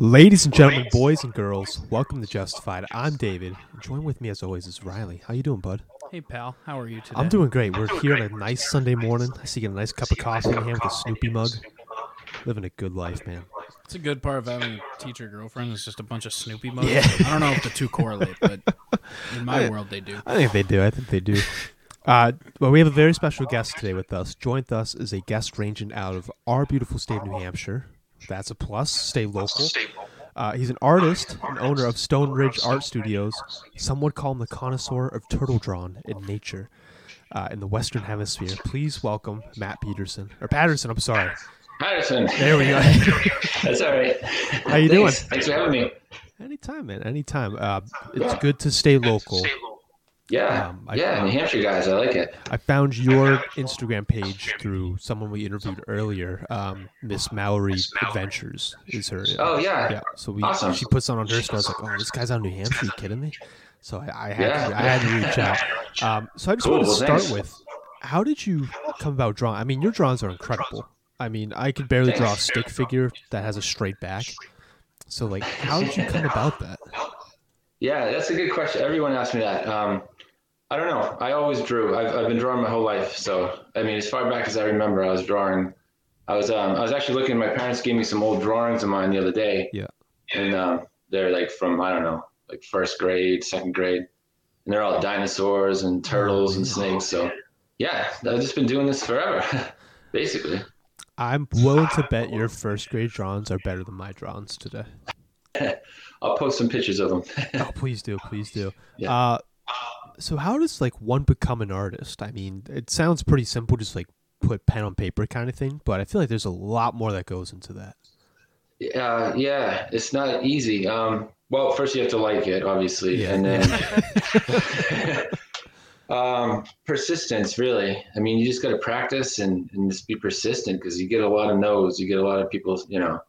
Ladies and gentlemen, boys and girls, welcome to Justified. I'm David. Join with me as always is Riley. How you doing, bud? Hey pal, how are you today? I'm doing great. We're here on a nice Sunday morning. I see you get a nice cup of coffee in hand with a Snoopy mug. Living a good life, man. It's a good part of having a teacher girlfriend. It's just a bunch of Snoopy mugs. Yeah. I don't know if the two correlate, but in my world they do. I think they do. I think they do. Uh, well, we have a very special guest today with us. Joined us is a guest ranging out of our beautiful state of New Hampshire. That's a plus. Stay local. Uh, he's an artist and owner of Stone Ridge Art Studios. Some would call him the connoisseur of turtle drawn in nature uh, in the Western Hemisphere. Please welcome Matt Peterson or Patterson. I'm sorry. Patterson. There we go. That's all right. How you Thanks. doing? Thanks for having me. Anytime, man. Anytime. Uh, it's good to stay local. Yeah, Um, I- yeah, New Hampshire guys, I like it. I found your Instagram page through someone we interviewed earlier. Um, Miss Mallory Adventures is her. Oh yeah, yeah. So we Awesome. she puts on on her was like, oh, this guy's out of New Hampshire. you kidding me? So I, I had Yeah. to, I had to reach out. Um, so I just Cool, want to well, start thanks. with, how did you come about drawing? I mean, your drawings are incredible. I mean, I could barely draw a stick figure that has a straight back. So like, how did you come about that? yeah. That's a good question. Everyone asks me that. Um, I don't know. I always drew. I've, I've been drawing my whole life. So I mean, as far back as I remember, I was drawing. I was um, I was actually looking. My parents gave me some old drawings of mine the other day. Yeah. And um, they're like from I don't know, like first grade, second grade, and they're all dinosaurs and turtles and snakes. So yeah, I've just been doing this forever, basically. I'm willing to bet your first grade drawings are better than my drawings today. I'll post some pictures of them. Oh, please do, please do. Yeah. Uh, so how does like one become an artist? I mean, it sounds pretty simple, just like put pen on paper kind of thing. But I feel like there's a lot more that goes into that. Uh, yeah, it's not easy. Um, well, first you have to like it, obviously, Yeah. and then um, persistence. Really, I mean, you just got to practice and, and just be persistent because you get a lot of no's. You get a lot of people, you know,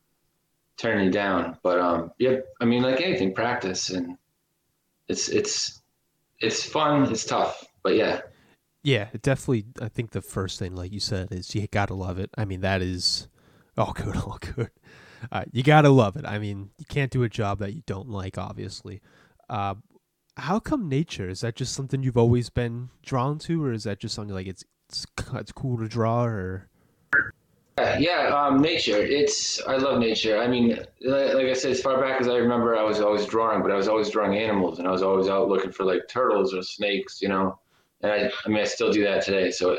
turning you down. But um, yeah, I mean, like anything, practice and it's it's it's fun. It's tough, but yeah, Yeah, definitely. I think the first thing, like you said, is you gotta love it. I mean, that is all good, all good. Uh, you gotta love it. I mean, you can't do a job that you don't like, obviously. Uh, how come nature? Is that just something you've always been drawn to, or is that just something like it's it's, it's cool to draw, or Yeah, um, nature. It's I love nature. I mean, like, I said, as far back as I remember, I was always drawing, but I was always drawing animals, and I was always out looking for like turtles or snakes, you know. And I, I mean, I still do that today, so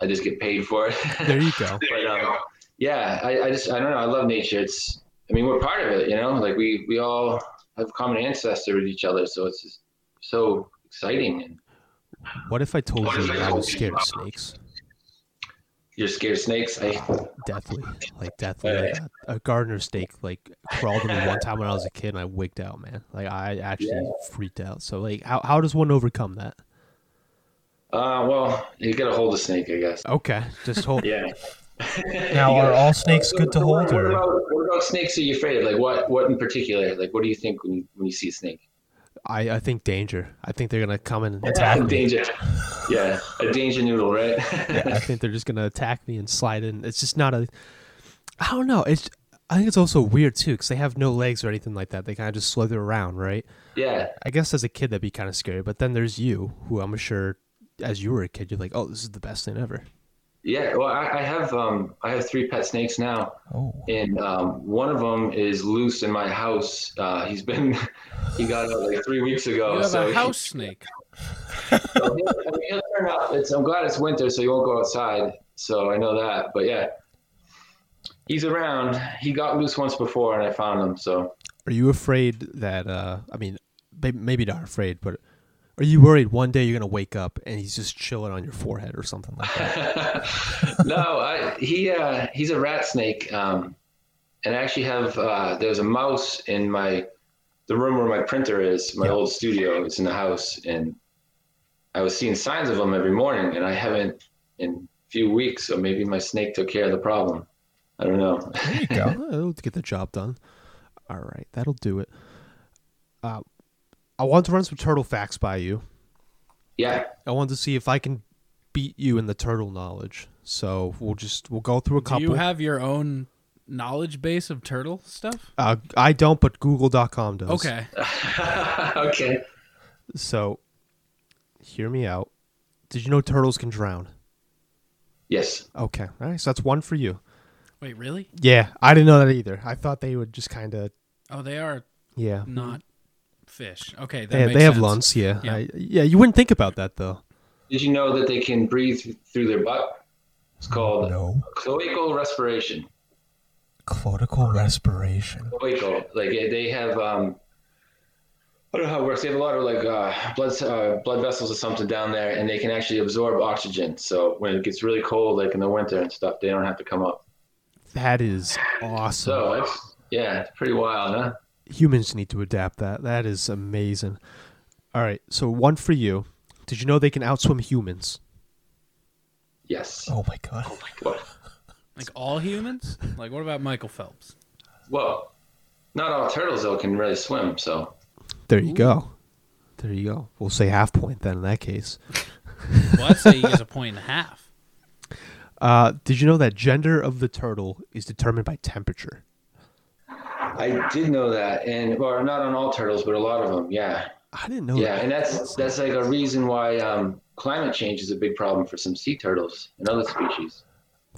I just get paid for it. there you go. but um, yeah, I, I just I don't know. I love nature. It's I mean, we're part of it, you know. Like we we all have common ancestor with each other, so it's just so exciting. And What if I told you I was scared of snakes? You're scared of snakes. I Deathly, like deathly. Like a, gardener snake like crawled on me one time when I was a kid, and I wigged out, man. Like I actually Yeah. freaked out. So like, how how does one overcome that? uh, well, you got to hold a snake, I guess. Okay, just hold. Yeah. Now, are all snakes good to hold, What or about, what about snakes are you afraid of? Like what? What in particular? Like what do you think when you when you see a snake? I I think danger. I think they're gonna come and attack me. danger. Yeah, a danger noodle, right? Yeah, I think they're just gonna attack me and slide in. It's just not a. I don't know. It's. I think it's also weird too because they have no legs or anything like that. They kind of just slither around, right? yeah, I guess as a kid that'd be kind of scary. But then there's you, who I'm sure, as you were a kid, you're like, oh, this is the best thing ever. Yeah. Well, I, I have um I have three pet snakes now, Oh. and um one of them is loose in my house. Uh, he's been he got out like three weeks ago. you have so a he- house snake. so he'll, I mean, he'll turn out. It's, I'm glad it's winter, so he won't go outside. So I know that. But yeah, he's around. He got loose once before, and I found him. So Are you afraid that? uh I mean, maybe not afraid, but are you worried one day you're gonna wake up and he's just chilling on your forehead or something like that? no, I, he uh, he's a rat snake. Um, and I actually have uh, there's a mouse in my the room where my printer is. My Yeah. old studio. is in the house, and I was seeing signs of him every morning, and I haven't in a few weeks. So maybe my snake took care of the problem. I don't know. There you go. It'll get the job done. All right, that'll do it. Uh, I want to run some turtle facts by you. yeah, I want to see if I can beat you in the turtle knowledge. So we'll just we'll go through a Do couple. you have your own knowledge base of turtle stuff? Uh, I don't, but Google.com does. Okay. okay. So, hear me out. Did you know turtles can drown? Yes. Okay. All right. So that's one for you. Wait, really? Yeah, I didn't know that either. I thought they would just kind of. Oh, they are Yeah. not fish. Okay, that They, makes they have sense. lungs. Yeah. Yeah. I, yeah. You wouldn't think about that though. Did you know that they can breathe through their butt? It's called No. cloacal respiration. Cloacal respiration. Cloacal. Like they have, um, I don't know how it works. They have a lot of like uh, blood uh, blood vessels or something down there, and they can actually absorb oxygen. So when it gets really cold, like in the winter and stuff, they don't have to come up. That is awesome. So that's yeah, it's pretty wild, huh? Humans need to adapt that. That is amazing. All right. So one for you. Did you know they can outswim humans? Yes. Oh my god. Well, Like all humans? Like what about Michael Phelps? well, not all turtles though can really swim. So There you go. There you go. We'll say half point then in that case. Well, I'd say he gets a point and a half. Uh, did you know that gender of the turtle is determined by temperature? I did know that, and or not on all turtles, but a lot of them. Yeah. I didn't know Yeah, that. and that's that's like a reason why um, climate change is a big problem for some sea turtles and other species.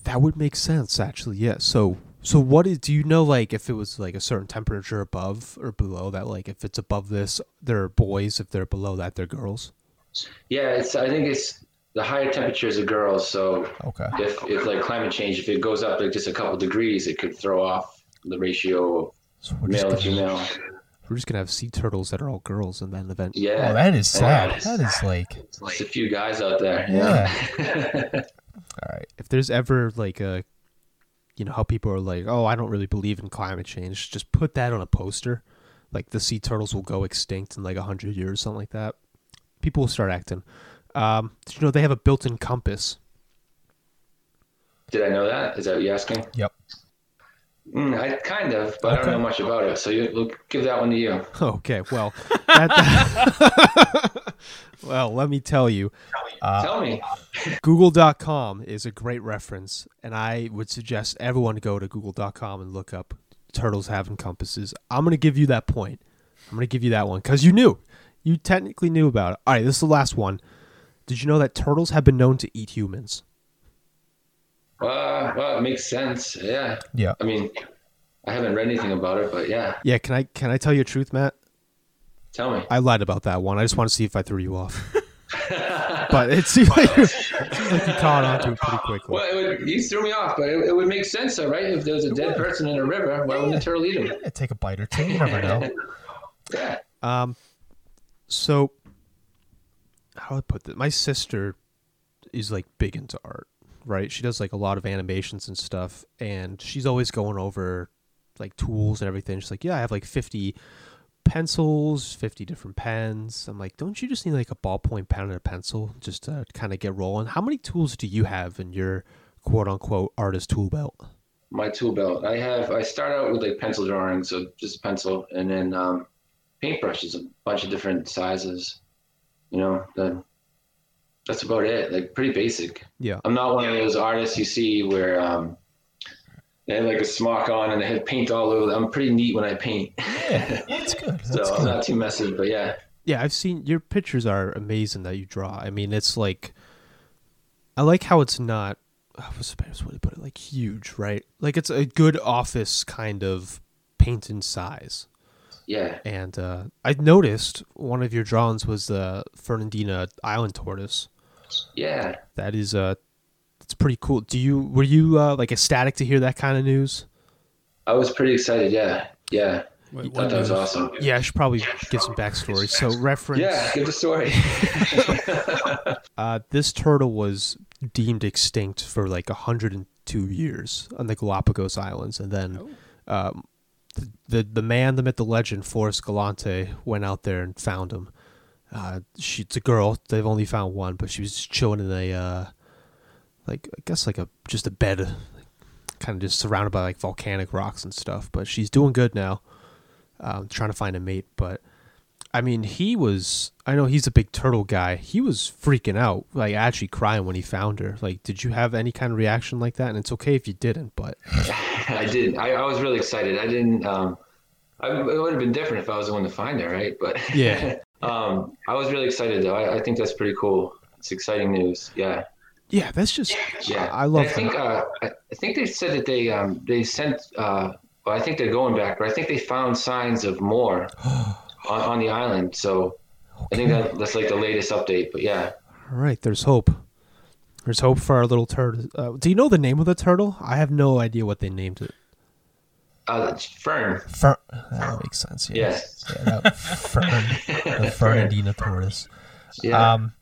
That would make sense, actually. Yeah. So, so what is? Do you know, like, if it was like a certain temperature above or below that? Like, if it's above this, they're boys. If they're below that, they're girls. Yeah, it's I think it's the higher temperatures are girls. So Okay. if if like climate change, if it goes up like just a couple degrees, it could throw off the ratio So we're just male to gonna- female. We're just gonna have sea turtles that are all girls, in that event. Yeah, Oh, that is sad. Yeah. That is like. There's a few guys out there. Yeah. Yeah. All right. If there's ever like a, you know, how people are like, oh, I don't really believe in climate change. Just put that on a poster, like the sea turtles will go extinct in like a hundred years, something like that. People will start acting. Um, did you know they have a built-in compass? Did I know that? Is that what you're asking? Yep. Mm, I kind of, but I don't know much about it. So you, we'll give that one to you. Okay, well, that, well, let me tell you, Uh, Tell me. Google.com is a great reference, and I would suggest everyone go to Google.com and look up turtles having compasses. I'm going to give you that point. I'm going to give you that one because you knew. You technically knew about it. All right, this is the last one. Did you know that turtles have been known to eat humans? Uh, well, it makes sense. Yeah. yeah. I mean, I haven't read anything about it, but yeah. Yeah, can I can I tell you the truth, Matt? Tell me. I lied about that one. I just want to see if I threw you off. but it seems like, it like you caught on to it pretty quickly. Well, it would, you threw me off, but it, it would make sense, though, right? If there's a dead person in a river, why wouldn't the turtle eat him? Yeah, take a bite or two. You never know. Yeah. Um, so how do I put this? My sister is like big into art, right? She does like a lot of animations and stuff, and she's always going over like tools and everything. She's like, "Yeah, I have like fifty pencils, fifty different pens." I'm like, "Don't you just need like a ballpoint pen and a pencil just to kind of get rolling?" How many tools do you have in your quote unquote artist tool belt? My tool belt. I have. I start out with like pencil drawings, so just a pencil, and then um, paintbrushes, a bunch of different sizes. You know, then that's about it. Like pretty basic. Yeah. I'm not one of those artists you see where um, they have like a smock on and they have paint all over. I'm pretty neat when I paint, Yeah, that's good. That's so I'm not too messy. But yeah, Yeah, I've seen your pictures are amazing that you draw. I mean, it's like I like how it's not the best way to put it? Like huge, right? Like it's a good office kind of painting size. yeah. And uh, I noticed one of your drawings was the Fernandina island tortoise. Yeah. That is uh it's pretty cool. Do you were you uh, like ecstatic to hear that kind of news? I was pretty excited. Yeah. Yeah. Wait, thought that was awesome. Yeah, I should probably give some backstory. So reference Yeah. Give the story. Uh, this turtle was deemed extinct for like 102 years on the Galapagos Islands, and then um, the, the the man, the myth, the legend, Forrest Galante, went out there and found him. Uh, she, it's a girl. They've only found one, but she was just chilling in a uh, like I guess like a just a bed, kind of just surrounded by like volcanic rocks and stuff. But she's doing good now. Um, trying to find a mate, but I mean, he was. I know he's a big turtle guy. He was freaking out, like actually crying when he found her. Like, did you have any kind of reaction like that? And it's okay if you didn't, but I did. I, I was really excited. I didn't. Um, I, it would have been different if I was the one to find her, right? But Yeah. um, I was really excited though. I, I think that's pretty cool. It's exciting news. Yeah. yeah, that's just. Yeah. I love And I think. that. Uh, I, I think they said that they um, they sent. Uh, well, I think they're going back, but I think they found signs of more on, on the island. So I think that that's like the latest update. But yeah. All right, there's hope. There's hope for our little turtle. Uh, do you know the name of the turtle? I have no idea what they named it. Uh, it's Fern. Fern. That makes sense. Yeah. Yes. Yeah, that Fern. The Fernandina tortoise. Yeah. Um,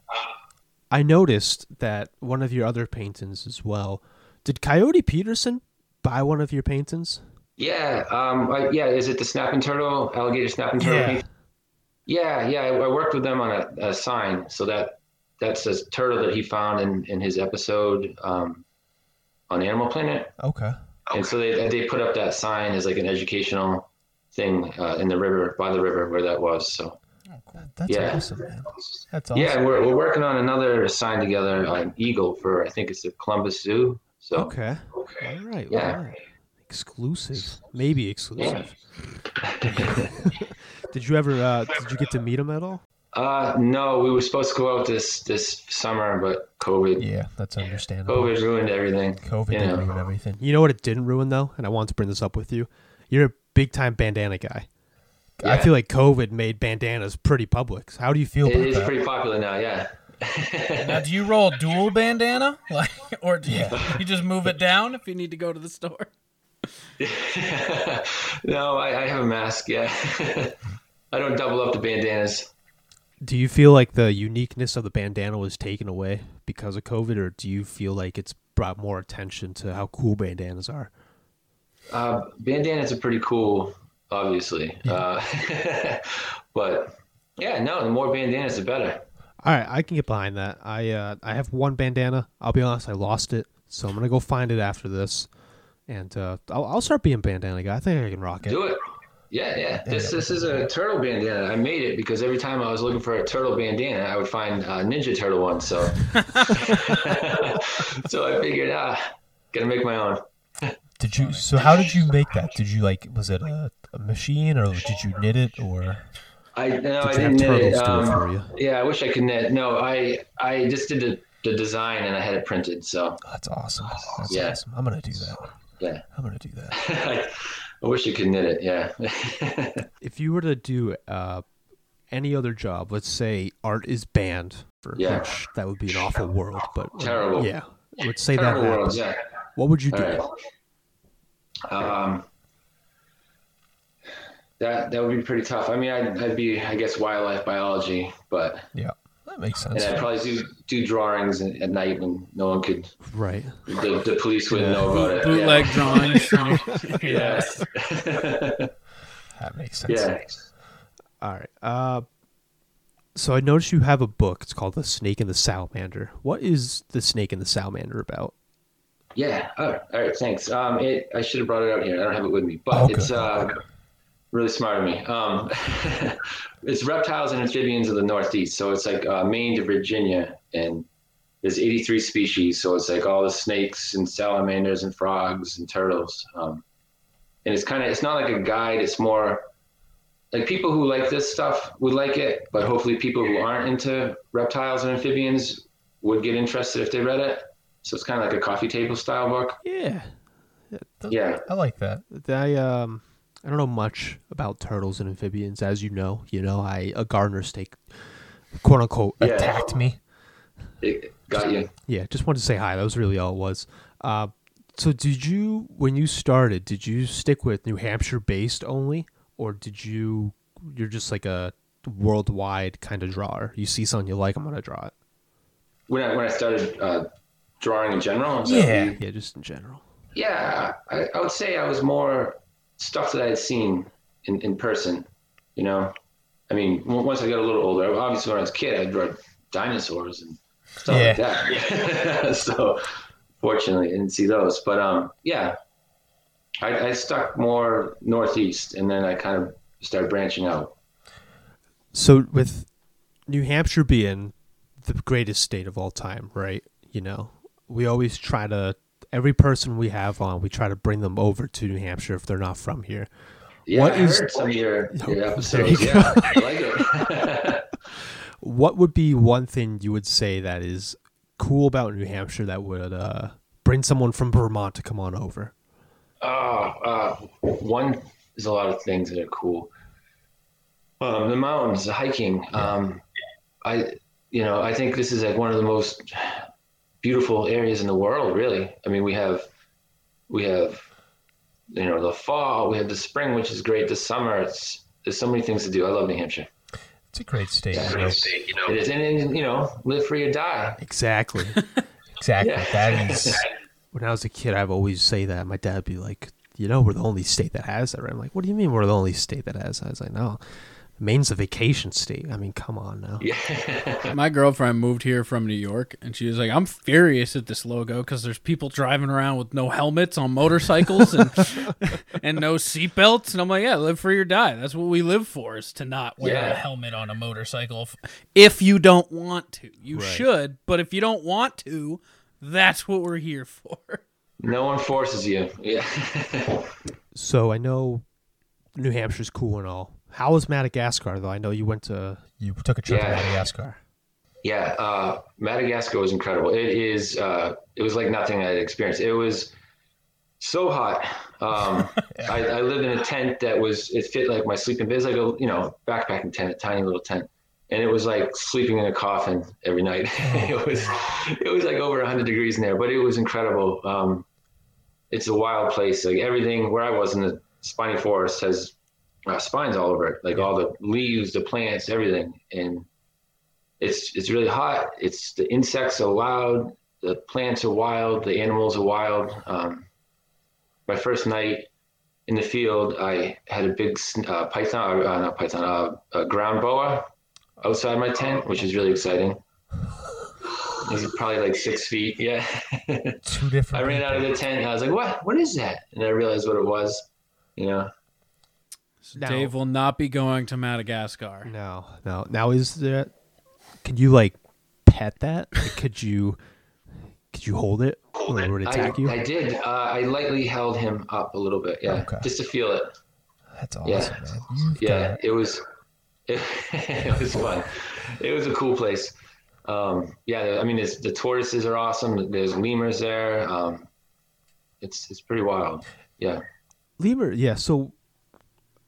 I noticed that one of your other paintings as well. Did Coyote Peterson buy one of your paintings? Yeah, um, I, yeah. Is it the snapping turtle, alligator snapping turtle? Yeah. yeah, yeah. I, I worked with them on a, a sign, so that that's a turtle that he found in, in his episode um, on Animal Planet, okay. And so they they put up that sign as like an educational thing uh, in the river by the river where that was. So That's Yeah. awesome, man. That's awesome. yeah, we're we're working on another sign together, an eagle for I think it's the Columbus Zoo. So Okay. All right. Yeah. all right. Exclusive. Maybe exclusive. did you ever uh did you get to meet him at all? Uh, no, we were supposed to go out this this summer, but COVID Yeah, that's understandable. COVID ruined everything. COVID you know. ruin everything. You know what it didn't ruin though, and I wanted to bring this up with you. You're a big time bandana guy. I feel like COVID made bandanas pretty public. How do you feel It about is that? pretty popular now, yeah. Now, do you roll dual bandana, like, or do you, you just move it down if you need to go to the store? no, I, I have a mask, yeah. I don't double up the bandanas. Do you feel like the uniqueness of the bandana was taken away because of COVID, or do you feel like it's brought more attention to how cool bandanas are? Uh, bandanas are pretty cool, obviously. Uh, but yeah, no, the more bandanas, the better. All right, I can get behind that. I uh, I have one bandana. I'll be honest, I lost it, so I'm gonna go find it after this, and uh, I'll, I'll start being bandana guy. I think I can rock it. Do it. Yeah, yeah. This this is a turtle bandana. I made it because every time I was looking for a turtle bandana, I would find a Ninja Turtle one. So, so I figured, ah, gotta make my own. Did you? So how did you make that? Did you like? Was it a, a machine or did you knit it or? I no, I Did have didn't knit it. it Um, you? Yeah, I wish I could knit. No, I I just did the, the design and I had it printed. So Oh, that's awesome. That's Yeah. awesome. I'm gonna do that. yeah, I'm gonna do that. I, wish you could knit it. Yeah. If you were to do uh, any other job, let's say art is banned, for Yeah. which that would be an awful world, but Terrible. Yeah, let's say Terrible that world. Yeah. What would you do? Right. Um, that that would be pretty tough. I mean, I'd, I'd be, I guess, wildlife biology, but Yeah, that makes sense. and sense. I'd probably do do drawings at at night when no one could, Right. the, the police wouldn't Yeah. know about it. Bootleg drawings. Yeah. That makes sense. yeah. All right. Uh, so I noticed you have a book. It's called The Snake and the Salamander. What is The Snake and the Salamander about? Yeah. All right. All right. Thanks. Um, it, I should have brought it out here. I don't have it with me, but Oh, Okay. it's uh, really smart of me. Um, it's reptiles and amphibians of the Northeast. So it's like uh, Maine to Virginia, and there's 83 species. So it's like all the snakes and salamanders and frogs and turtles. Um, and it's kind of it's not like a guide. It's more like people who like this stuff would like it, but hopefully people who aren't into reptiles and amphibians would get interested if they read it. So it's kind of like a coffee table style book. Yeah. Yeah. I like that. I um I don't know much about turtles and amphibians, as you know. You know, I a gardener snake, quote unquote. Yeah. Attacked me. It got you. Yeah, just wanted to say hi. That was really all it was. Uh, so did you, when you started, did you stick with New Hampshire based only, or did you, you're just like a worldwide kind of drawer? You see something you like, I'm gonna draw it. When I when I started uh, drawing in general. Yeah. Yeah, just in general. yeah. I, I would say I was more stuff that I had seen in, in person. You know, I mean, once I got a little older, obviously when I was a kid, I drew dinosaurs and stuff like that. so fortunately, I didn't see those. But um, yeah, I, I stuck more northeast, and then I kind of started branching out. So with New Hampshire being the greatest state of all time, right? You know, we always try to every person we have on, we try to bring them over to New Hampshire if they're not from here. Yeah, What I is- heard some of your, your There you. Yeah, I like it. What would be one thing you would say that is cool about New Hampshire that would uh, bring someone from Vermont to come on over? Oh, uh, one is a lot of things that are cool. Um, the mountains, the hiking. Um, I, you know, I think this is like one of the most beautiful areas in the world. Really, I mean, we have, we have, you know, the fall. We have the spring, which is great. The summer. It's there's so many things to do. I love New Hampshire. It's a great state. you know. It is, and, and you know, live free or die. Exactly. Exactly. Yeah. That is. when I was a kid, I've always say that. My dad would be like, "You know, we're the only state that has that." Right? I'm like, "What do you mean we're the only state that has that?" I was like, "No, Maine's a vacation state. I mean, come on now." Yeah. My girlfriend moved here from New York, and she was like, "I'm furious at this logo because there's people driving around with no helmets on motorcycles and and no seatbelts." And I'm like, "Yeah, live free or die. That's what we live for: is to not wear a helmet on a motorcycle. If, if you don't want to, you Right. should. But if you don't want to, that's what we're here for." no one forces you. Yeah. So I know New Hampshire's cool and all. How was Madagascar though? I know you went to. You took a trip to Madagascar. Yeah, uh, Madagascar was incredible. It is. Uh, it was like nothing I had experienced. It was so hot. Um, I, I lived in a tent that was. It fit like my sleeping bed. It was like a you know backpacking tent, a tiny little tent, and it was like sleeping in a coffin every night. it was. It was like over 100 degrees in there, but it was incredible. Um, it's a wild place. Like everything where I was in the spiny forest has uh, spines all over it. Like all the leaves, the plants, everything, and it's it's really hot. It's the insects are loud, the plants are wild, the animals are wild. Um, my first night in the field, I had a big uh, python, uh, not python, uh, a ground boa outside my tent, which is really exciting. He's probably like six feet. Yeah. Two different. I ran out of the tent and I was like, "What? What is that?" And I realized what it was. You know. So Now- Dave will not be going to Madagascar. No, no. Now is there? Could you like pet that? Like, could you? Could you hold it when it would attack I, you? I did. Uh, I lightly held him up a little bit. Yeah, Okay. just to feel it. That's awesome, Yeah. man. Yeah got it was it, it was fun it was a cool place um yeah i mean it's, the tortoises are awesome there's lemurs there um it's it's pretty wild yeah Lemur, yeah. So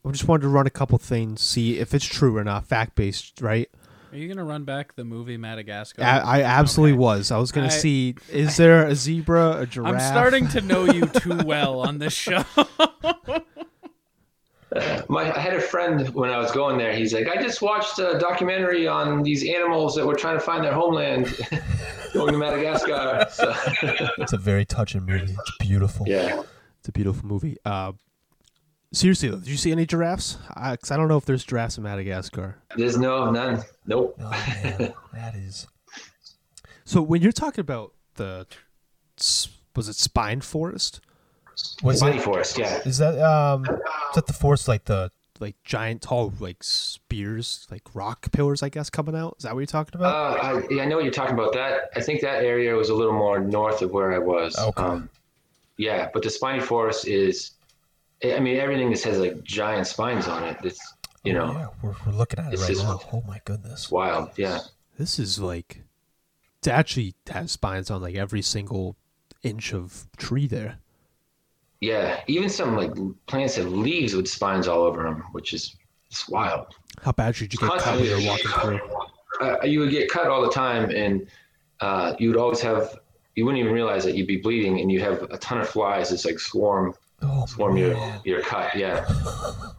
I just wanted to run a couple things, see if it's true or not, fact based, right? Are you gonna run back the movie Madagascar? I, I absolutely Okay. was. I was gonna I- see is there a zebra, a giraffe? I'm starting to know you too well on this show. my i had a friend when i was going there he's like i just watched a documentary on these animals that were trying to find their homeland going to madagascar so, It's a very touching movie. It's beautiful. yeah It's a beautiful movie. Uh, seriously though, did you see any giraffes? I, 'cause I don't know if there's giraffes in Madagascar. there's no none nope Oh man, that is. So when you're talking about the, was it spine forest? Was spiny it? forest yeah Is that um? Is that the forest like the? Like giant, tall, like spears, like rock pillars, I guess, coming out. Is that what you're talking about? Uh, I, yeah, I know what you're talking about. That I think that area was a little more north of where I was. Okay. Um, yeah, but the spiny forest is. I mean, everything just has like giant spines on it. It's you know Oh, yeah, we're, we're looking at it right now. Oh my goodness. wild. Yeah, This is like to actually have spines on like every single inch of tree there. yeah. Even some like plants have leaves with spines all over them, which is it's wild. How bad did you get cut when you were walking through? Uh, you would get cut all the time, and uh, you would always have. You wouldn't even realize that you'd be bleeding, and you'd have a ton of flies. It's like swarm, Oh swarm your your cut. Yeah.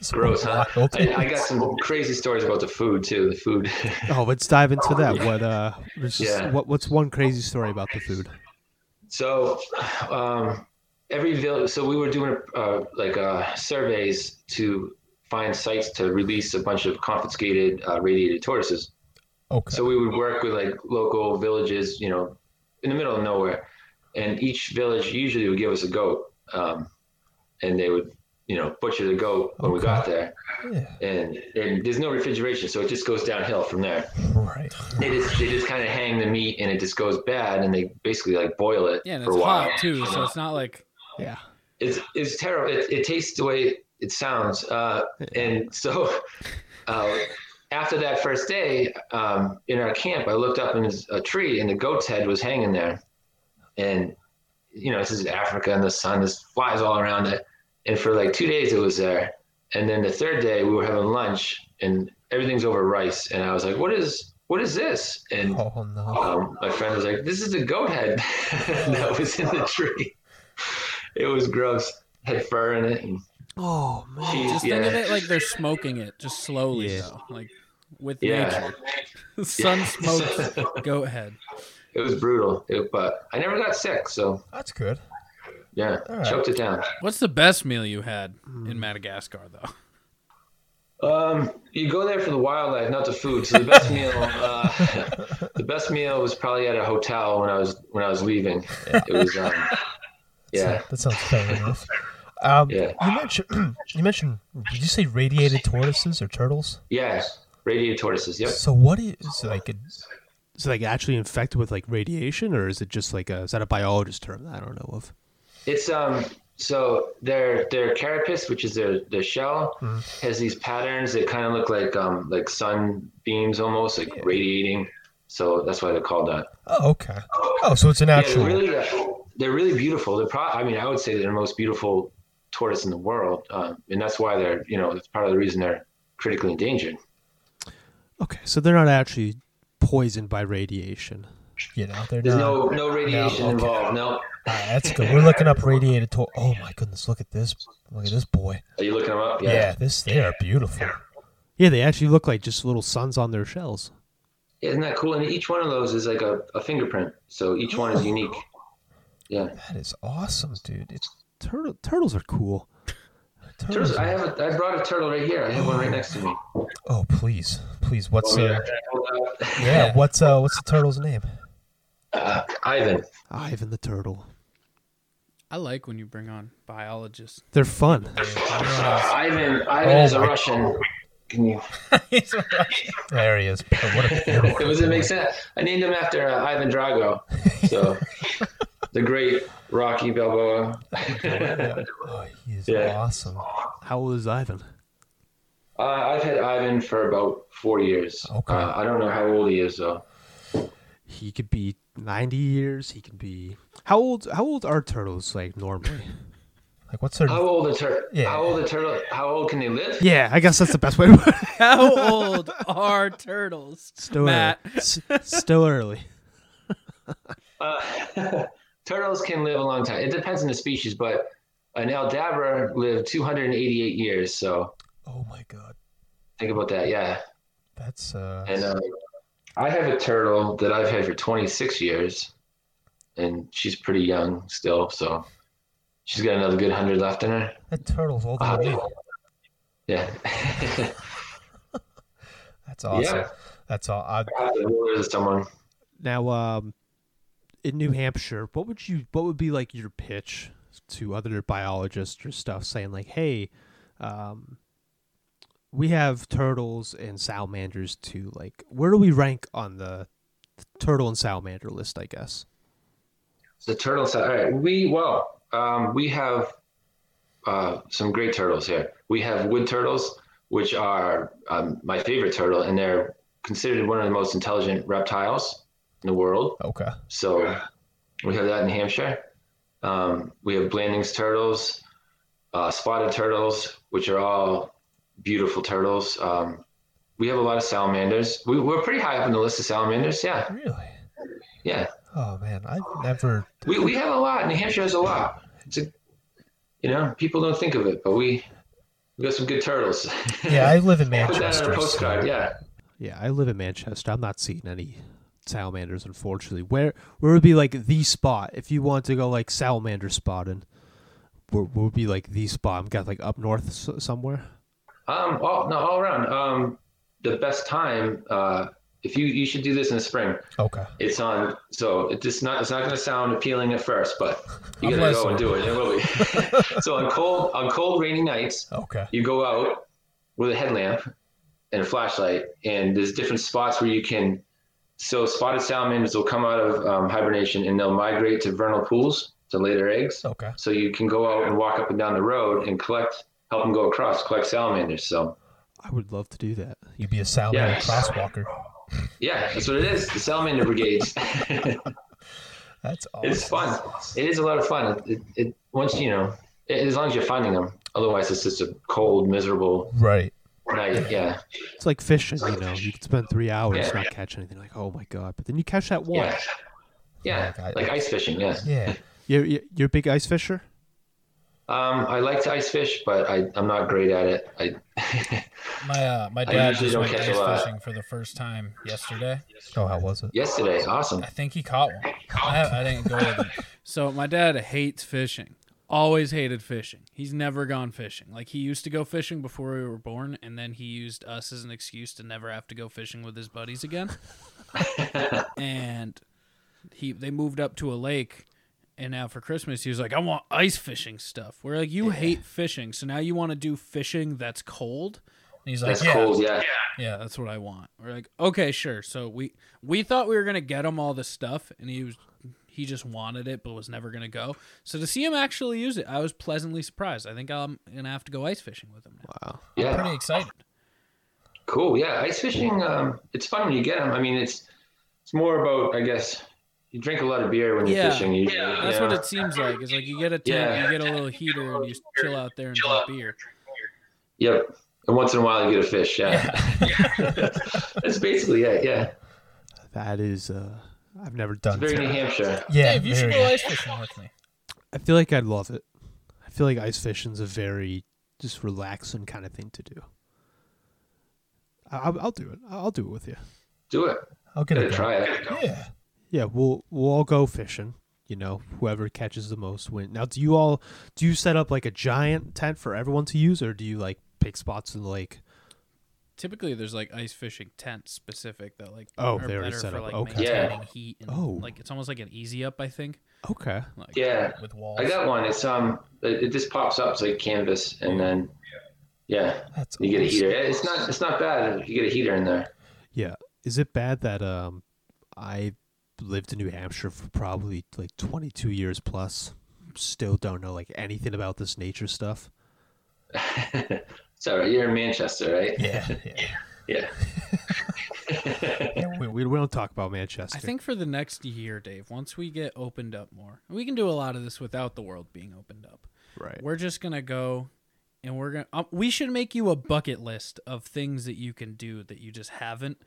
It's Gross, huh? I, I got some crazy stories about the food too. The food. Oh, let's dive into that. What uh, just- Yeah. what what's one crazy story about the food? so, um, every village. So we were doing uh, like uh, surveys to find sites to release a bunch of confiscated uh, radiated tortoises. Okay. So we would work with like local villages, you know, in the middle of nowhere, and each village usually would give us a goat, um, and they would you know, butcher the goat when we got there, Yeah. and and there's no refrigeration, so it just goes downhill from there. Right. They just they just kind of hang the meat, and it just goes bad, and they basically like boil it Yeah, and for it's a while. hot too, so it's not like Yeah. It's it's terrible. It, it tastes the way it sounds, uh, and so. Uh, after that first day um, in our camp, I looked up in a tree and the goat's head was hanging there. And, you know, this is Africa and the sun, there's flies all around it. And for like two days it was there. And then the third day we were having lunch and everything's over rice. And I was like, what is, what is this? And Oh no. um, my friend was like, this is a goat head that was in the tree. It was gross. Had fur in it. And Oh man. cheese, just yeah. think of it like they're smoking it just slowly Yeah. though, like with Yeah. nature. Sun smoked goat head. It was brutal. It, but I never got sick. So That's good. yeah, All right. choked it down. What's the best meal you had in Madagascar though? Um, you go there for the wildlife, not the food. So the best meal, uh, the best meal was probably at a hotel when I was when I was leaving. It was, um, yeah, That sounds fair enough. Um, Yeah. You mentioned. You mentioned. Did you say radiated tortoises or turtles? yeah, radiated tortoises. Yep. So what is like? A, It like actually infected with like radiation, or is it just like a is that a biologist term that I don't know of? It's um. So their their carapace, which is their their shell, has these patterns that kind of look like um like sun beams almost like radiating. So that's why they're called that. oh, okay. Oh, so it's an Yeah, actual. they're really uh, they're really beautiful. They're pro- I mean, I would say they're the most beautiful tortoise in the world, um, and that's why they're you know it's part of the reason they're critically endangered. Okay, so they're not actually poisoned by radiation. You know, they're There's not. no no radiation okay. involved. No. All right, that's good. We're looking up radiated tor. Oh my goodness! Look at this. Look at this boy. Are you looking them up? Yeah, this. They are beautiful. Yeah, they actually look like just little suns on their shells. Isn't that cool? And each one of those is like a, a fingerprint, so each one is oh. unique. Yeah. That is awesome, dude. It's Turtle turtles are cool. Turtles. I have a. I brought a turtle right here. I have one right next to me. Oh, please, please. What's Oh, uh, yeah. Hold up. yeah? What's uh, what's the turtle's name? Uh, Ivan. Ivan the turtle. I like when you bring on biologists. They're fun. Uh, Ivan. Ivan Oh is a my- Russian. Can you? There he is. What a beautiful. Does it make sense? I named him after uh, Ivan Drago. So, the great Rocky Balboa. Oh, he is Yeah. awesome. How old is Ivan? Uh, I've had Ivan for about four years. Okay. Uh, I don't know how old he is though. He could be ninety years. He could be how old? How old are turtles like normally? Like, what's her? How old a tur- Yeah. How old a turtle? How old can they live? Yeah, I guess that's the best way to put it. How old are turtles? Still Matt. early. S- still early. Uh, turtles can live a long time. It depends on the species, but an Aldabra lived 288 years. So Oh my god, think about that. Yeah. that's uh. And uh, I have a turtle that I've had for 26 years, and she's pretty young still. So she's got another good hundred left in her. That turtle's older Uh, than me. yeah. That's awesome. Yeah. That's all. I, There's someone. Now, um, in New Hampshire, what would you? What would be like your pitch to other biologists or stuff, saying like, "Hey, um, we have turtles and salamanders too. Like, where do we rank on the turtle and salamander list? I guess." The turtle side. All right. We well, um, we have uh, some great turtles here. We have wood turtles, which are um, my favorite turtle, and they're considered one of the most intelligent reptiles in the world. okay. So we have that in New Hampshire. Um, we have Blanding's turtles, uh, spotted turtles, which are all beautiful turtles. Um, we have a lot of salamanders. We, we're pretty high up in the list of salamanders. Yeah, Really? yeah. Oh man, I've never. We, we have a lot. New Hampshire has a lot. It's a, you know, people don't think of it, but we we got some good turtles. Yeah, I live in Put that on Manchester. a postcard. so- Yeah. Yeah, I live in Manchester. I'm not seeing any salamanders, unfortunately. Where where would be like the spot if you want to go like salamander spotting? Where, where would be like the spot? I'm got like up north s- somewhere. Um. All no, all around. Um. The best time uh, if you you should do this in the spring. Okay. It's on. So it's just not. It's not going to sound appealing at first, but you I'm gotta go and do it. It will be. so on cold on cold rainy nights, Okay. you go out with a headlamp and a flashlight, and there's different spots where you can. So spotted salamanders will come out of um, hibernation and they'll migrate to vernal pools to lay their eggs. Okay. So you can go out and walk up and down the road and collect, help them go across, collect salamanders. So I would love to do that. You'd be a salamander Yeah. crosswalker. yeah, that's what it is. The salamander brigades. That's awesome. it's fun. It is a lot of fun. It, it, once you know, it, as long as you're finding them. Otherwise, it's just a cold, miserable Right. Night. Yeah, It's like fishing, you know. You could spend three hours Yeah. not catch anything. Like, oh my god! But then you catch that one. yeah, yeah. Like I- Like ice fishing. Yeah. Yeah. You're, you're you're a big ice fisher. Um, I like to ice fish, but I, I'm not great at it. I My uh, my dad just don't went catch ice fishing for the first time yesterday. Oh, how was it? yesterday, awesome. I think he caught one. I, I didn't go with him. So my dad hates fishing. Always hated fishing. He's never gone fishing. Like he used to go fishing before we were born, and then he used us as an excuse to never have to go fishing with his buddies again. and he they moved up to a lake, and now for Christmas he was like, "I want ice fishing stuff." We're like, "You hate fishing, so now you want to do fishing that's cold." And he's like, That's "Yeah, cold. Yeah. yeah, that's what I want. We're like, okay, sure. So we we thought we were gonna get him all the stuff, and he was he just wanted it, but was never gonna go. So to see him actually use it, I was pleasantly surprised. I think I'm gonna have to go ice fishing with him now. Wow. Yeah. Pretty excited. Cool. Yeah, ice fishing. Um, it's fun when you get them. I mean, it's it's more about, I guess, you drink a lot of beer when you're Yeah. fishing. You, That's you what it seems like. It's like you get a tent, Yeah. you get a little heater, and you chill out there and drink beer. Yep. And once in a while, you get a fish. Yeah. That's basically it. Yeah. That is. uh I've never done. It's done. very. New Hampshire. Yeah. Dave, you should go ice fishing with me. I feel like I'd love it. I feel like ice fishing's a very just relaxing kind of thing to do. I- I'll, I'll do it. I'll do it with you. Do it. I'll get Gotta it. try it. Yeah. Yeah, we'll we'll all go fishing. You know, whoever catches the most win. Now, do you all do you set up like a giant tent for everyone to use, or do you like pick spots in the lake? Typically, there's like ice fishing tents specific that like Oh, are they already better set for up. like Okay. Yeah. heat. And, Oh. like it's almost like an easy up, I think. Okay. Like, Yeah. with walls. I got one. It's um, it, it just pops up. It's like canvas, and then yeah, That's you get a awesome. heater. It's not. It's not bad. You get a heater in there. Yeah. Is it bad that um I lived in New Hampshire for probably like 22 years plus, still don't know like anything about this nature stuff? it's all right. You're in Manchester, right? Yeah. Yeah. Yeah. We, we, we don't talk about Manchester. I think for the next year, Dave, once we get opened up more, we can do a lot of this without the world being opened up. right. We're just gonna go, and we're gonna. Um, we should make you a bucket list of things that you can do that you just haven't.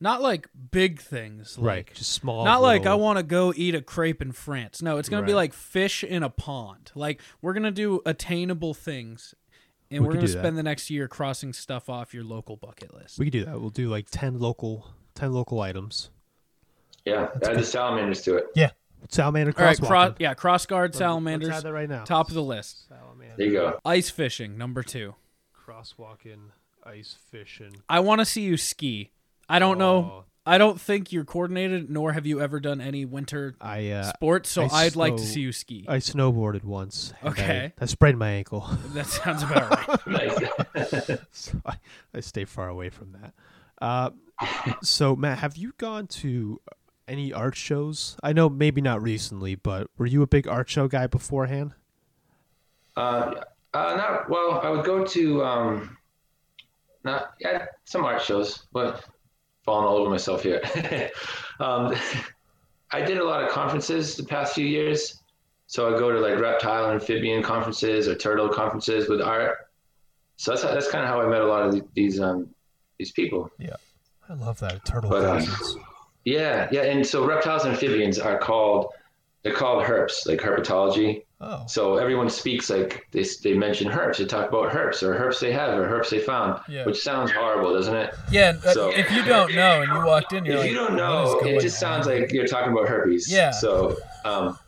Not like big things, Right. like Just small. not like I want to go eat a crepe in France. No, it's gonna be like fish in a pond. Like we're gonna do attainable things, and We we are gonna do that. spend the next year crossing stuff off your local bucket list. We could do that. We'll do like 10 local 10 local items. Yeah. Add the salamanders to it. Yeah. Salamander All right, crosswalking. cross, yeah, cross guard Let's- salamanders, Let's add that right now. top of the list. Salamander. There you go. Ice fishing, number two. Crosswalking, ice fishing. I want to see you ski. I don't know. I don't think you're coordinated, nor have you ever done any winter I uh, sports. So I I'd like to snow- see you ski. I snowboarded once. and Okay. I, I sprained my ankle, that sounds about right. Nice. so I, I stay far away from that. Uh, so Matt, have you gone to any art shows? I know maybe not recently, but were you a big art show guy beforehand? Uh, uh, not well. I would go to um, not yeah, some art shows, but falling all over myself here. um, I did a lot of conferences the past few years, so I go to like reptile and amphibian conferences or turtle conferences with art. So that's that's kind of how I met a lot of these um, these people. Yeah, I love that turtle But, um. Yeah, yeah, and so reptiles and amphibians are called they're called herps, like herpetology. Oh. So everyone speaks like they, they mention herps. They talk about herps or herps they have or herps they found, Yeah. which sounds horrible, doesn't it? Yeah, uh, So- if you don't know and you walked in, you're if like, you don't know, it going just sounds like you're talking about herpes. Yeah. So um,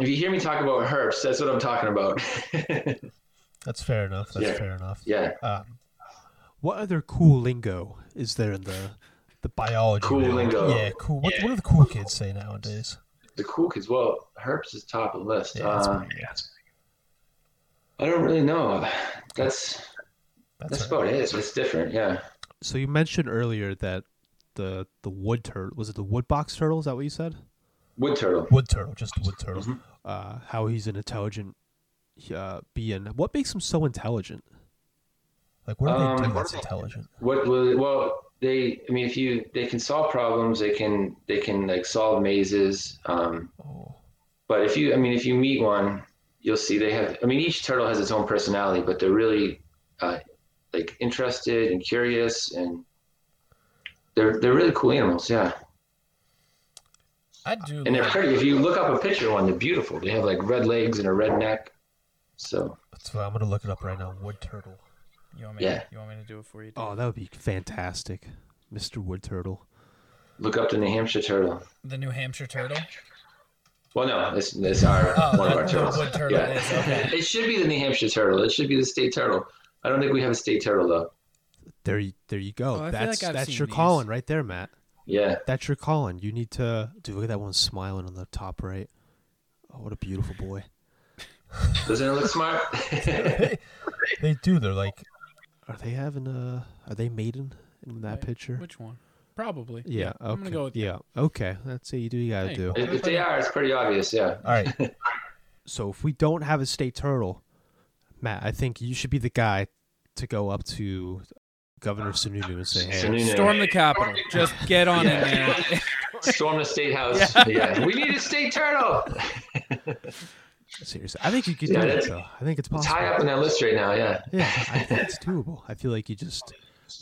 if you hear me talk about herps, that's what I'm talking about. That's fair enough. That's Yeah. fair enough. yeah. Um, What other cool lingo is there in the the biology. Cool really. lingo. Yeah, cool. What, what do the cool kids say nowadays? The cool kids. Well, herps is top of the list. Yeah, that's uh, pretty good. I don't really know. That's That's, that's about it. It's different. Yeah. So you mentioned earlier that the the wood turtle was it the wood box turtle? Is that what you said? Wood turtle. wood turtle, just wood turtle. Mhm. Uh, how he's an intelligent uh, being. What makes him so intelligent? Like, what do they Um, do that's intelligent? What well they I mean if you they can solve problems, they can they can like solve mazes. Um Oh, but if you I mean if you meet one, you'll see they have I mean each turtle has its own personality, but they're really uh like interested and curious and they're they're really cool animals, yeah. I do. And they're pretty. If you look up a picture of one, they're beautiful. They have like red legs and a red neck. So that's what I'm gonna look it up right now. Wood turtle. You want me? Yeah. You want me to do it for you? Oh, that would be fantastic, Mr. Wood Turtle. look up the New Hampshire turtle. The New Hampshire turtle. Well, no, it's, this our Oh, one of the- our the turtles. wood turtle yeah. is, okay. It should be the New Hampshire turtle. It should be the state turtle. I don't think we have a state turtle though. There, you, there you go. Oh, that's like that's your these. calling right there, Matt. Yeah. That's your calling. You need to dude. Look at that one smiling on the top right. Oh, what a beautiful boy. Doesn't it look smart? They do. They're like, Are they having a? Are they mating in that Right. picture? Which one? Probably. Yeah. Okay. I'm gonna go with yeah. Okay. That's it. You do. You gotta Hey. do. if, if they are, it's pretty obvious. Yeah. all right, So if we don't have a state turtle, Matt, I think you should be the guy to go up to Governor Sununu and say, "Hey, Sununu. Storm the Capitol. Just get on in there. Storm the state house. Yeah. We need a state turtle. Seriously, I think you could Yeah, do it that's- though. I think it's It's possible." high up in that list right now. Yeah. Yeah, I think it's doable. I feel like you just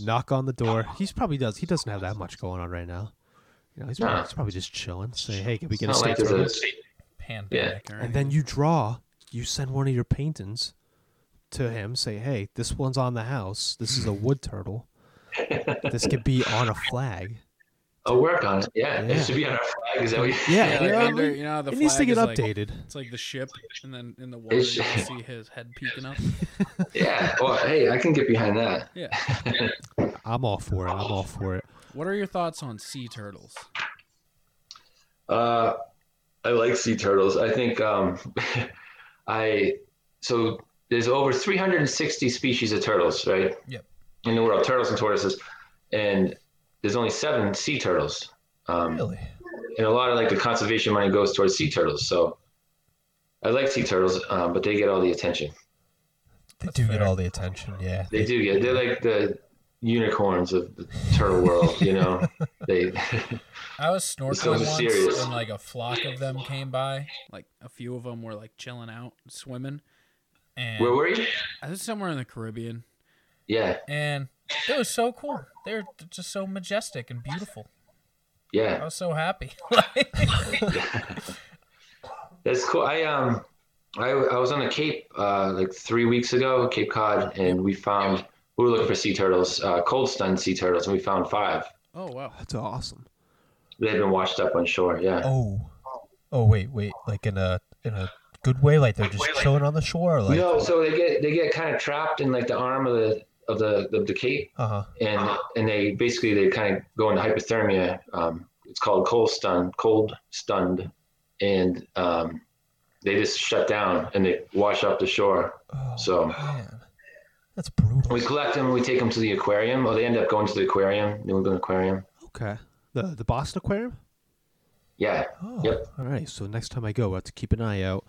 knock on the door. He's probably does. He doesn't have that much going on right now. You know, he's probably, No. he's probably just chilling. Say, hey, can we get It's a not state like there's turtle? a Pandemic. or And then you draw. You send one of your paintings to him. Say, hey, this one's on the house. This is a wood turtle. this could be on a flag. I'll work on it. Yeah. Yeah. It should be on our flag. Is that what you Yeah, Yeah, you like know, under, you know the it needs to get is like- updated. it's like the ship, and then in the water you can see his head peeking up. Yeah. Well, hey, I can get behind that. Yeah. I'm all for it. I'm all for it. What are your thoughts on sea turtles? Uh, I like sea turtles. I think um, I so there's over 360 species of turtles, right? Yep. In the world, turtles and tortoises, and there's only seven sea turtles. Um, really? and a lot of like the conservation money goes towards sea turtles. So I like sea turtles, um, but they get all the attention. They do get all the attention. Yeah. They do get. They're like the unicorns of the turtle world. You know, they. I was snorkeling one's once, serious. and like a flock of them came by. Like a few of them were like chilling out, swimming, and Where were you? I was somewhere in the Caribbean, Yeah, and it was so cool. They were just so majestic and beautiful. Yeah. I was so happy. That's cool. I um, I, I was on the Cape uh, like three weeks ago, Cape Cod, and we found we were looking for sea turtles, uh, cold stunned sea turtles, and we found five. oh wow! That's awesome. They had been washed up on shore. Yeah. Oh. Oh wait, wait. Like in a in a good way. Like they're just chilling on the shore. Like. no, so they get they get kind of trapped in like the arm of the of the of the Cape, Uh huh. and and they basically they kind of go into hypothermia. Um, it's called cold stun, cold stunned, and um, they just shut down and they wash up the shore. Oh, So- man, that's brutal. We collect them, and we take them to the aquarium, or they end up going to the aquarium, New England Aquarium. Okay. The the Boston Aquarium. Yeah, Oh. Yep. All right. So next time I go, I have to keep an eye out.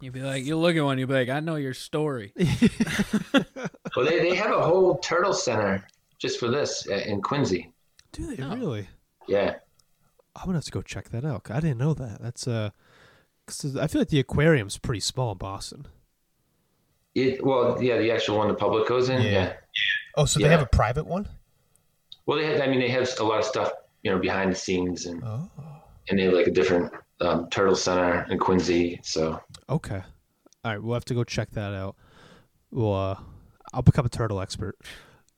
You'd be like, you look at one, you'd be like, I know your story. well, they, they have a whole turtle center just for this uh, in Quincy. Do they Oh. really? Yeah, I'm gonna have to go check that out. I didn't know that. That's uh, 'cause I feel like the aquarium's pretty small in Boston. it, well, yeah, the actual one the public goes in. Yeah. Yeah. Oh, so Yeah. they have a private one? Well, they have, I mean, they have a lot of stuff, you know, behind the scenes, and Oh. and they have like a different um, turtle center in Quincy. So Okay. All right, we'll have to go check that out. Well, uh, I'll become a turtle expert.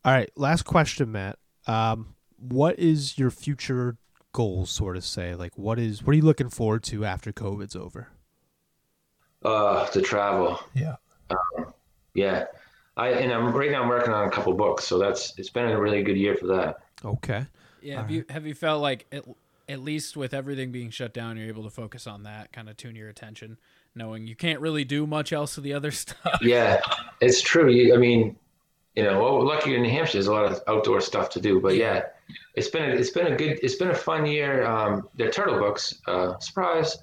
All right, last question, Matt. Um, what is your future goals, sort of say? Like, what is what are you looking forward to after COVID's over? uh, to travel, Yeah. yeah. I and I'm right now I'm working on a couple books, so that's it's been a really good year for that. Okay. Yeah, have you have you felt like at, at least with everything being shut down, you're able to focus on that, kind of tune your attention, knowing you can't really do much else of the other stuff. Yeah, it's true. You, I mean, you know, well, lucky in New Hampshire, there's a lot of outdoor stuff to do. But yeah, it's been a, it's been a good it's been a fun year. Um, they're turtle books, uh, surprise.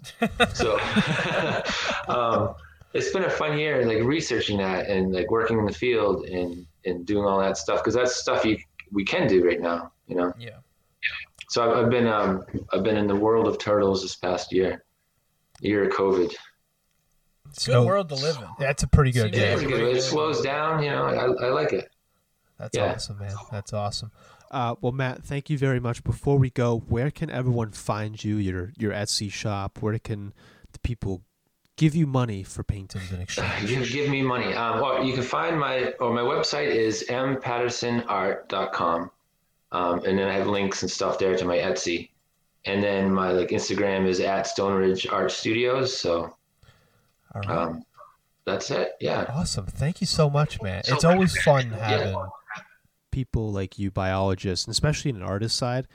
so um, it's been a fun year, like researching that and like working in the field and and doing all that stuff because that's stuff you we can do right now. You know. Yeah. So I've, I've been um, I've been in the world of turtles this past year, year of COVID. It's a good world to live in. That's a pretty good Seems Yeah, game. it's good. it slows down. You know, I, I like it. That's Yeah. awesome, man. That's awesome. Uh, well, Matt, thank you very much. Before we go, where can everyone find you? Your your Etsy shop. Where can the people give you money for paintings in exchange? Give, give me money. Um, well, you can find my or my website is mpattersonart.com, um, and then I have links and stuff there to my Etsy, and then my like Instagram is at Stone Ridge Art Studios. So All right. um, that's it. Yeah. awesome. Thank you so much, man. It's always fun having. people like you, biologists, and especially in an artist side,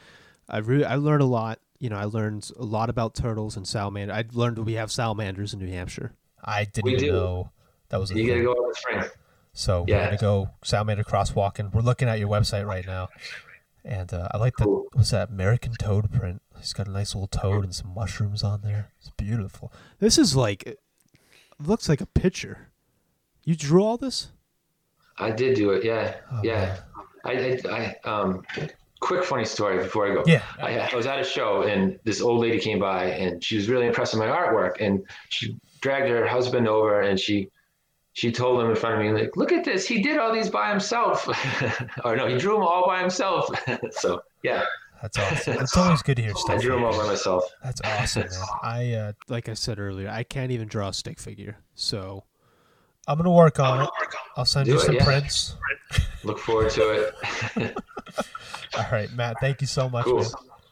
I really I learned a lot. You know, I learned a lot about turtles and salamanders. I learned we have salamanders in New Hampshire. I didn't We even do. know that was a You thing. gotta go out with spring. So we're Yeah. gonna go salamander crosswalking. We're looking at your website right now, and uh, I like the Cool. what's that American toad print. He's got a nice little toad and some mushrooms on there. It's beautiful. This is like looks like a picture. You drew all this? I did do it. Yeah. Oh, yeah. I, I, I, um, quick funny story before I go. Yeah. I, I was at a show and this old lady came by and she was really impressed with my artwork and she dragged her husband over and she she told him in front of me like look at this he did all these by himself or no he drew them all by himself so yeah That's awesome. It's always good to hear I stuff. drew them all by myself That's awesome, man. I uh, Like I said earlier, I can't even draw a stick figure. So I'm gonna work on it. I'll send Do you it, some yeah. prints. look forward to it All right, Matt. Thank you so much, cool man.